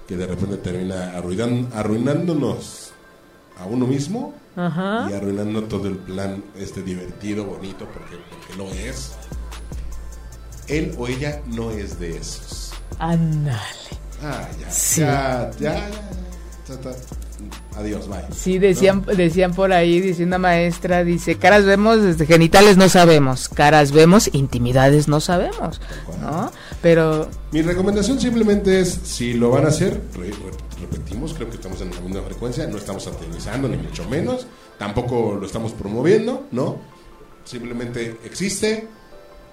que de repente termina arruinándonos a uno mismo y arruinando todo el plan este divertido, bonito, porque, porque lo es. Él o ella no es de esos. Ándale. Ah, ya, ya, ya, ya, Adiós, bye. Sí, decían, decían por ahí, dice una maestra, dice, caras vemos, desde genitales no sabemos, caras vemos, intimidades no sabemos, ¿no? Pero... Mi recomendación simplemente es, si lo van a hacer, repetimos, creo que estamos en la misma frecuencia, no estamos aterrizando, ni mucho menos, tampoco lo estamos promoviendo, ¿no? Simplemente existe,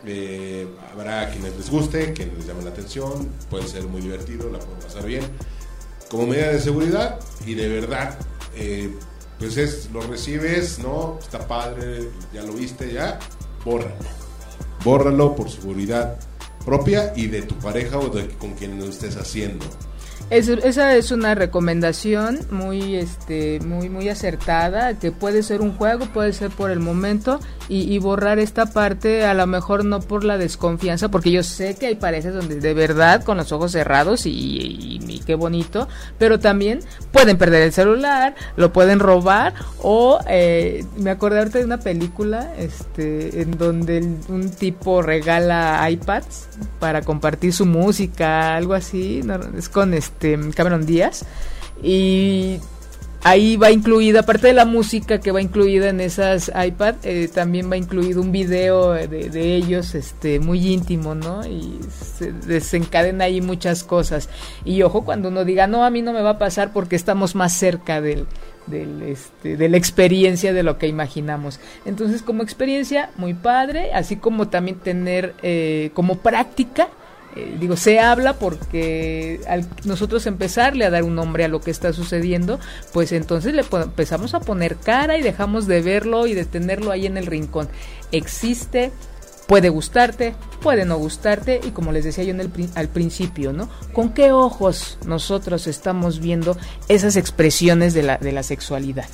eh, habrá quienes les guste, quienes les llame la atención, puede ser muy divertido, la pueden pasar bien como medida de seguridad y de verdad, eh, pues es, lo recibes, ¿no? Está padre, ya lo viste, ya, bórralo. Bórralo por seguridad propia y de tu pareja o de con quien lo estés haciendo esa es una recomendación muy, este, muy, muy acertada, que puede ser un juego, puede ser por el momento, y, borrar esta parte, a lo mejor no por la desconfianza, porque yo sé que hay parejas donde de verdad con los ojos cerrados y, qué bonito, pero también pueden perder el celular, lo pueden robar, o eh, me acordé ahorita de una película, este, en donde un tipo regala iPads para compartir su música, algo así, es con este, Cameron Díaz. Y ahí va incluida, aparte de la música que va incluida en esas iPad, eh, también va incluido un video de, ellos este, muy íntimo, ¿no? Y se desencadena ahí muchas cosas. Y ojo cuando uno diga, no, a mí no me va a pasar porque estamos más cerca del, este, de la experiencia de lo que imaginamos. Entonces, como experiencia, muy padre, así como también tener eh, como práctica eh, digo, se habla porque al nosotros empezarle a dar un nombre a lo que está sucediendo, pues entonces le empezamos a poner cara y dejamos de verlo y de tenerlo ahí en el rincón. Existe, puede gustarte, puede no gustarte y como les decía yo en el, al principio, ¿no? ¿Con qué ojos nosotros estamos viendo esas expresiones de la, de la sexualidad?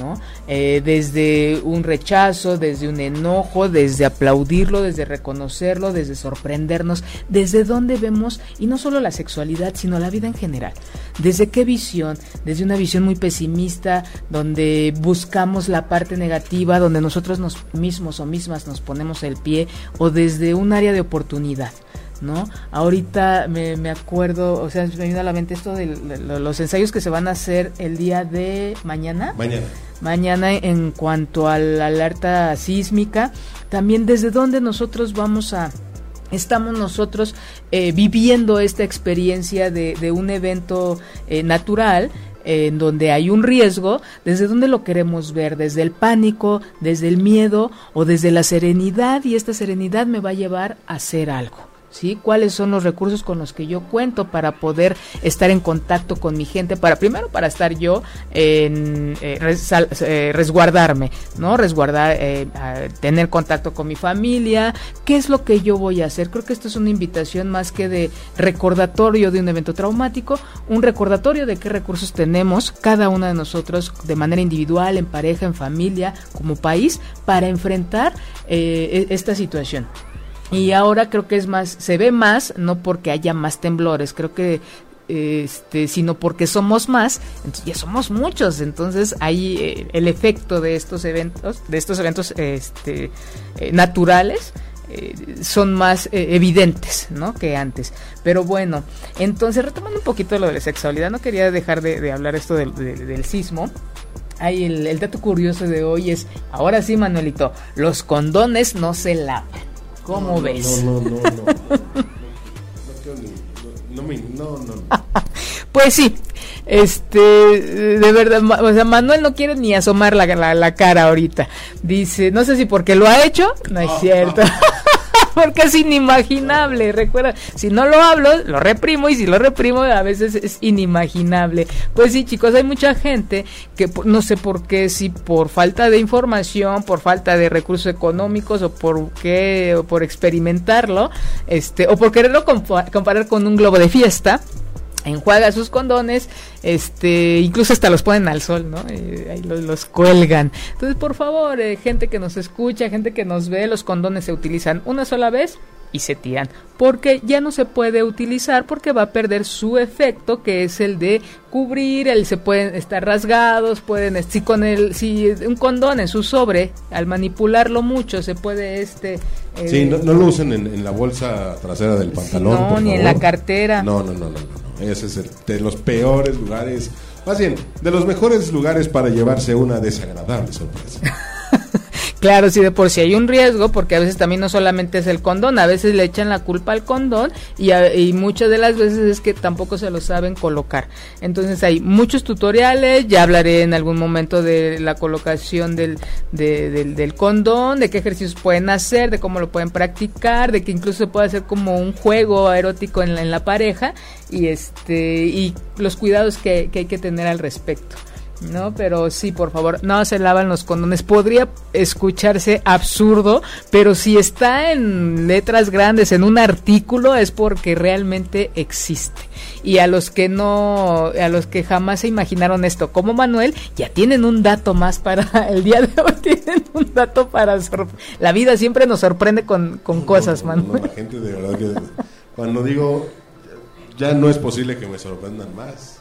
¿No? Eh, desde un rechazo, desde un enojo, desde aplaudirlo, desde reconocerlo, desde sorprendernos, desde dónde vemos, y no solo la sexualidad, sino la vida en general. ¿Desde qué visión? Desde una visión muy pesimista, donde buscamos la parte negativa, donde nosotros nos mismos o mismas nos ponemos el pie, o desde un área de oportunidad. ¿No? Ahorita me, me, acuerdo, o sea, me viene a la mente esto de, los ensayos que se van a hacer el día de mañana. Mañana. Mañana en cuanto a la alerta sísmica, también desde dónde nosotros vamos a estamos nosotros eh, viviendo esta experiencia de, de un evento eh, natural en donde hay un riesgo, desde dónde lo queremos ver, desde el pánico, desde el miedo o desde la serenidad y esta serenidad me va a llevar a hacer algo. ¿Sí? ¿Cuáles son los recursos con los que yo cuento para poder estar en contacto con mi gente? Para primero para estar yo en eh, eh, resguardarme, ¿no? Resguardar, eh, tener contacto con mi familia. ¿Qué es lo que yo voy a hacer? Creo que esto es una invitación más que de recordatorio de un evento traumático, un recordatorio de qué recursos tenemos cada uno de nosotros de manera individual, en pareja, en familia, como país, para enfrentar e-, esta situación. Y ahora creo que es más, se ve más, no porque haya más temblores, creo que este, sino porque somos más, entonces ya somos muchos, entonces hay eh, el efecto de estos eventos, de estos eventos este, eh, naturales, eh, son más evidentes, ¿no? Que antes. Pero bueno, entonces retomando un poquito lo de la sexualidad, no quería dejar de, hablar esto del, del sismo. Ahí el, el dato curioso de hoy es, ahora sí, Manuelito, los condones no se lavan. ¿Cómo ves? <laughs> No, no, no, no. No, no, no, <laughs> Pues sí, este, de verdad, o sea, Manuel no quiere ni asomar la, la, la cara ahorita. Dice, no sé si porque lo ha hecho, no es cierto. <laughs> <laughs> porque es inimaginable. Recuerda, si no lo hablo, lo reprimo y si lo reprimo a veces es inimaginable. Pues sí, chicos, hay mucha gente que no sé por qué, si por falta de información, por falta de recursos económicos o por qué, o por experimentarlo, este, o por quererlo comparar con un globo de fiesta enjuaga sus condones, este, incluso hasta los ponen al sol, ¿no? Ahí los, cuelgan. Entonces, por favor, eh, gente que nos escucha, gente que nos ve, los condones se utilizan una sola vez y se tiran, porque ya no se puede utilizar porque va a perder su efecto que es el de cubrir, el se pueden estar rasgados, pueden si con el si un condón en su sobre al manipularlo mucho se puede este eh, sí no, lo usen en, la bolsa trasera del pantalón no ni en la cartera no no no no, no. Ese es el, de los peores lugares, más bien, de los mejores lugares para llevarse una desagradable sorpresa. <laughs> Claro, sí, de por si hay un riesgo, porque a veces también no solamente es el condón, a veces le echan la culpa al condón y, y muchas de las veces es que tampoco se lo saben colocar. Entonces hay muchos tutoriales, ya hablaré en algún momento de la colocación del, del, del, condón, de qué ejercicios pueden hacer, de cómo lo pueden practicar, de que incluso se puede hacer como un juego erótico en la, en la pareja y, este, y los cuidados que hay que tener al respecto. ¿No? Pero sí, por favor, no se lavan los condones. Podría escucharse absurdo, pero si está en letras grandes en un artículo es porque realmente existe. Y a los que no, a los que jamás se imaginaron esto, como Manuel, ya tienen un dato más para <laughs> el día de hoy, <laughs> tienen un dato para... La vida siempre nos sorprende con, con cosas, Manuel. la gente de verdad que cuando digo, ya no es posible que me sorprendan más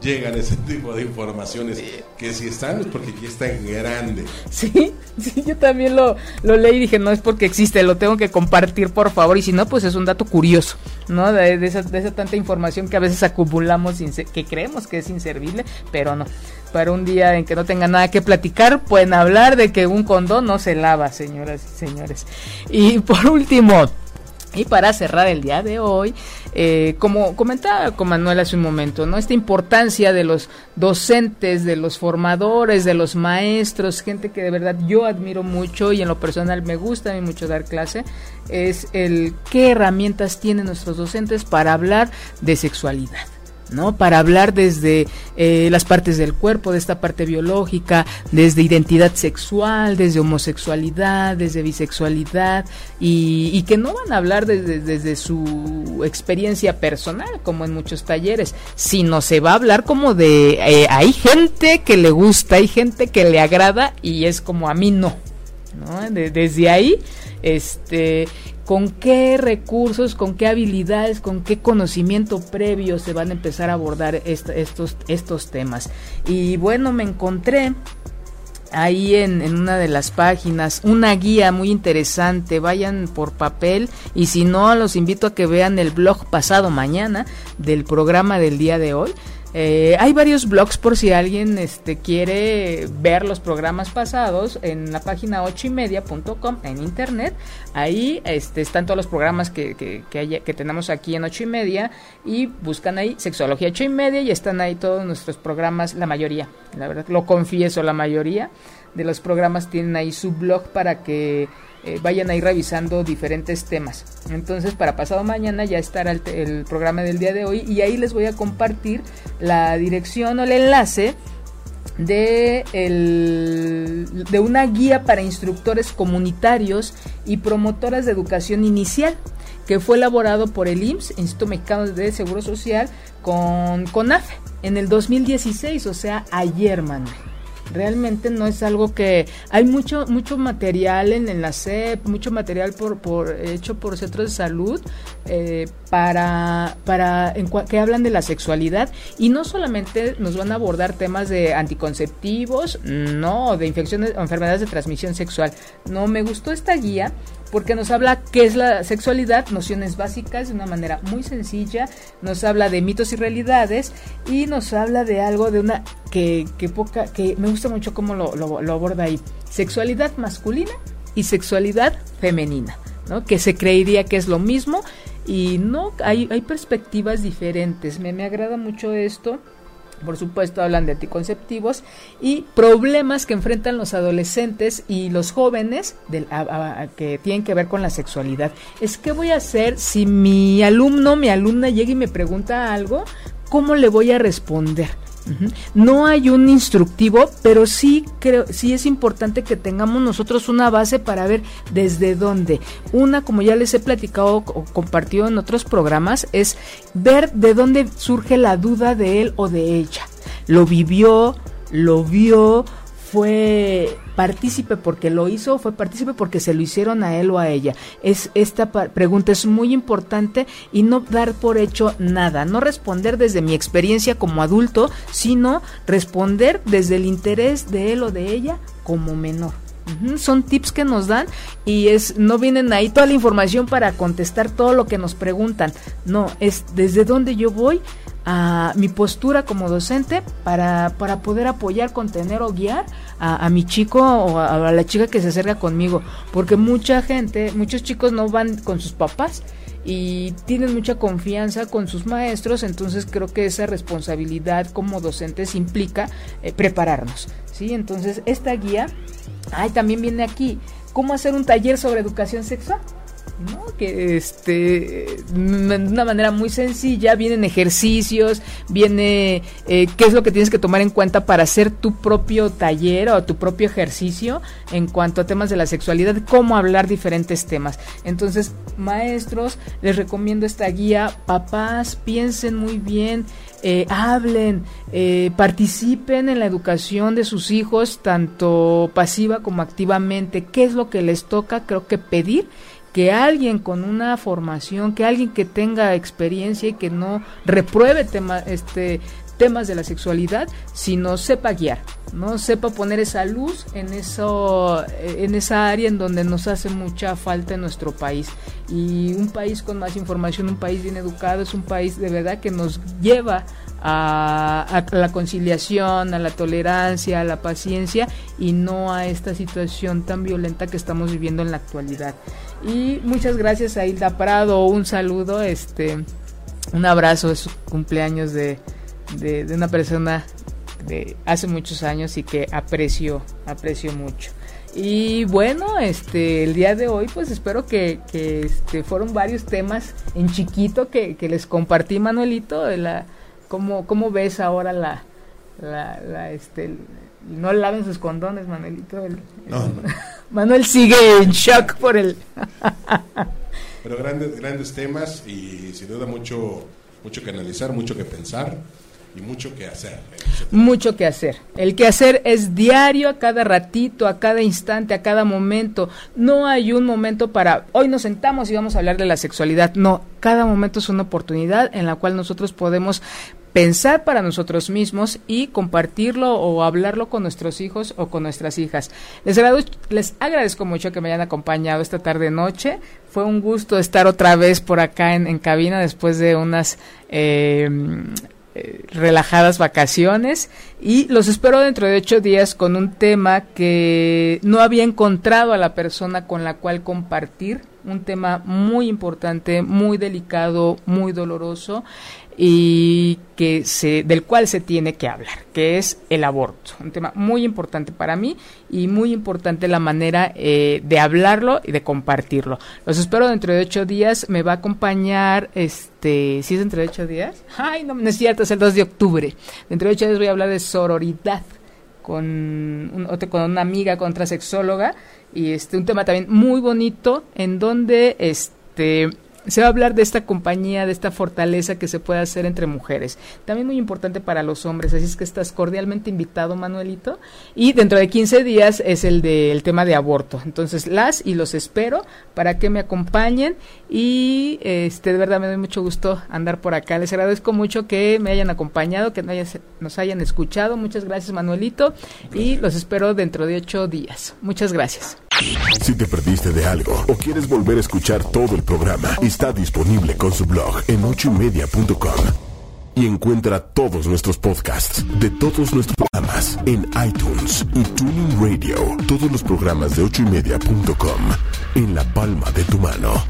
llegan ese tipo de informaciones que si están es porque ya están grande. Sí, sí, yo también lo, lo leí y dije, no es porque existe, lo tengo que compartir por favor y si no, pues es un dato curioso, ¿no? De, esa, de esa, tanta información que a veces acumulamos que creemos que es inservible, pero no. Para un día en que no tengan nada que platicar, pueden hablar de que un condón no se lava, señoras y señores. Y por último, y para cerrar el día de hoy, eh, como comentaba con Manuel hace un momento, ¿no? Esta importancia de los docentes, de los formadores, de los maestros, gente que de verdad yo admiro mucho y en lo personal me gusta a mí mucho dar clase, es el qué herramientas tienen nuestros docentes para hablar de sexualidad. ¿No? Para hablar desde eh, las partes del cuerpo, de esta parte biológica, desde identidad sexual, desde homosexualidad, desde bisexualidad, y, que no van a hablar desde, su experiencia personal, como en muchos talleres, sino se va a hablar como de, eh, hay gente que le gusta, hay gente que le agrada, y es como a mí no, ¿no? desde ahí, este con qué recursos, con qué habilidades, con qué conocimiento previo se van a empezar a abordar estos, estos temas. Y bueno, me encontré ahí en, en, una de las páginas una guía muy interesante vayan por papel y si no los invito a que vean el blog pasado mañana del programa del día de hoy eh, hay varios blogs por si alguien este, quiere ver los programas pasados en la página 8 y media.com en internet. Ahí este, están todos los programas que, que, tenemos aquí en 8 y media y buscan ahí Sexología 8 y media y están ahí todos nuestros programas, la mayoría, la verdad, lo confieso, la mayoría de los programas tienen ahí su blog para que eh, vayan ahí revisando diferentes temas. Entonces, para pasado mañana ya estará el, programa del día de hoy y ahí les voy a compartir la dirección o el enlace de, de una guía para instructores comunitarios y promotoras de educación inicial que fue elaborado por el IMSS, Instituto Mexicano de Seguro Social, con CONAFE en el 2016, o sea, ayer, Manuel realmente no es algo que hay mucho mucho material en, la SEP, mucho material por, por hecho por centros de salud eh, para para que hablan de la sexualidad y no solamente nos van a abordar temas de anticonceptivos, no, de infecciones o enfermedades de transmisión sexual. No me gustó esta guía porque nos habla qué es la sexualidad, nociones básicas de una manera muy sencilla, nos habla de mitos y realidades y nos habla de algo de una que, que poca, que me gusta mucho cómo lo, lo, aborda ahí, sexualidad masculina y sexualidad femenina, ¿no? que se creería que es lo mismo y no, hay, hay perspectivas diferentes, me, me agrada mucho esto por supuesto hablan de anticonceptivos y problemas que enfrentan los adolescentes y los jóvenes que tienen que ver con la sexualidad. Es que voy a hacer si mi alumno, mi alumna llega y me pregunta algo, ¿cómo le voy a responder? No hay un instructivo, pero sí creo, sí es importante que tengamos nosotros una base para ver desde dónde. Una, como ya les he platicado o compartido en otros programas, es ver de dónde surge la duda de él o de ella. Lo vivió, lo vio, fue partícipe porque lo hizo, fue partícipe porque se lo hicieron a él o a ella. Es esta pregunta es muy importante y no dar por hecho nada, no responder desde mi experiencia como adulto, sino responder desde el interés de él o de ella como menor. Son tips que nos dan y es no vienen ahí toda la información para contestar todo lo que nos preguntan. No, es desde dónde yo voy a mi postura como docente para, para poder apoyar, contener o guiar a, mi chico o a, la chica que se acerca conmigo. Porque mucha gente, muchos chicos no van con sus papás y tienen mucha confianza con sus maestros, entonces creo que esa responsabilidad como docentes implica eh, prepararnos. ¿sí? Entonces esta guía, ay, también viene aquí, ¿cómo hacer un taller sobre educación sexual? ¿No? Que este, de una manera muy sencilla, vienen ejercicios, viene eh, qué es lo que tienes que tomar en cuenta para hacer tu propio taller o tu propio ejercicio en cuanto a temas de la sexualidad, cómo hablar diferentes temas. Entonces, maestros, les recomiendo esta guía, papás, piensen muy bien. Eh, hablen, eh, participen en la educación de sus hijos, tanto pasiva como activamente. ¿Qué es lo que les toca? Creo que pedir que alguien con una formación, que alguien que tenga experiencia y que no repruebe tema, este, temas de la sexualidad, sino sepa guiar, no sepa poner esa luz en eso, en esa área en donde nos hace mucha falta en nuestro país. Y un país con más información, un país bien educado, es un país de verdad que nos lleva a, la conciliación, a la tolerancia, a la paciencia y no a esta situación tan violenta que estamos viviendo en la actualidad. Y muchas gracias a Hilda Prado, un saludo, este, un abrazo, es cumpleaños de, de, una persona de hace muchos años y que aprecio, aprecio mucho. Y bueno, este, el día de hoy, pues espero que, que este, fueron varios temas en chiquito que, que les compartí, Manuelito, de la, cómo, cómo ves ahora la, la, la este, no laven sus condones, Manuelito. <laughs> Manuel sigue en shock por el. Pero grandes, grandes temas y sin duda mucho, mucho que analizar, mucho que pensar y mucho que hacer. Mucho que hacer. El que hacer es diario, a cada ratito, a cada instante, a cada momento. No hay un momento para hoy nos sentamos y vamos a hablar de la sexualidad. No, cada momento es una oportunidad en la cual nosotros podemos pensar para nosotros mismos y compartirlo o hablarlo con nuestros hijos o con nuestras hijas. Les, agradezco, les agradezco mucho que me hayan acompañado esta tarde noche. Fue un gusto estar otra vez por acá en, cabina después de unas eh, relajadas vacaciones y los espero dentro de ocho días con un tema que no había encontrado a la persona con la cual compartir un tema muy importante, muy delicado, muy doloroso y que se, del cual se tiene que hablar, que es el aborto. Un tema muy importante para mí y muy importante la manera eh, de hablarlo y de compartirlo. Los espero dentro de ocho días. Me va a acompañar, este, ¿sí es dentro de ocho días? Ay, no, no es el 2 de octubre. Dentro de ocho días voy a hablar de sororidad con, un, con una amiga, con otra sexóloga, y este, un tema también muy bonito en donde este se va a hablar de esta compañía, de esta fortaleza que se puede hacer entre mujeres. También muy importante para los hombres, así es que estás cordialmente invitado, Manuelito. Y dentro de 15 días es el del tema de aborto. Entonces, las y los espero para que me acompañen y este de verdad me doy mucho gusto andar por acá. Les agradezco mucho que me hayan acompañado, que nos hayan escuchado. Muchas gracias, Manuelito, y los espero dentro de ocho días. Muchas gracias. Si te perdiste de algo o quieres volver a escuchar todo el programa, está disponible con su blog en ochoymedia.com. Y encuentra todos nuestros podcasts de todos nuestros programas en iTunes y Tuning Radio. Todos los programas de ochoymedia.com en la palma de tu mano.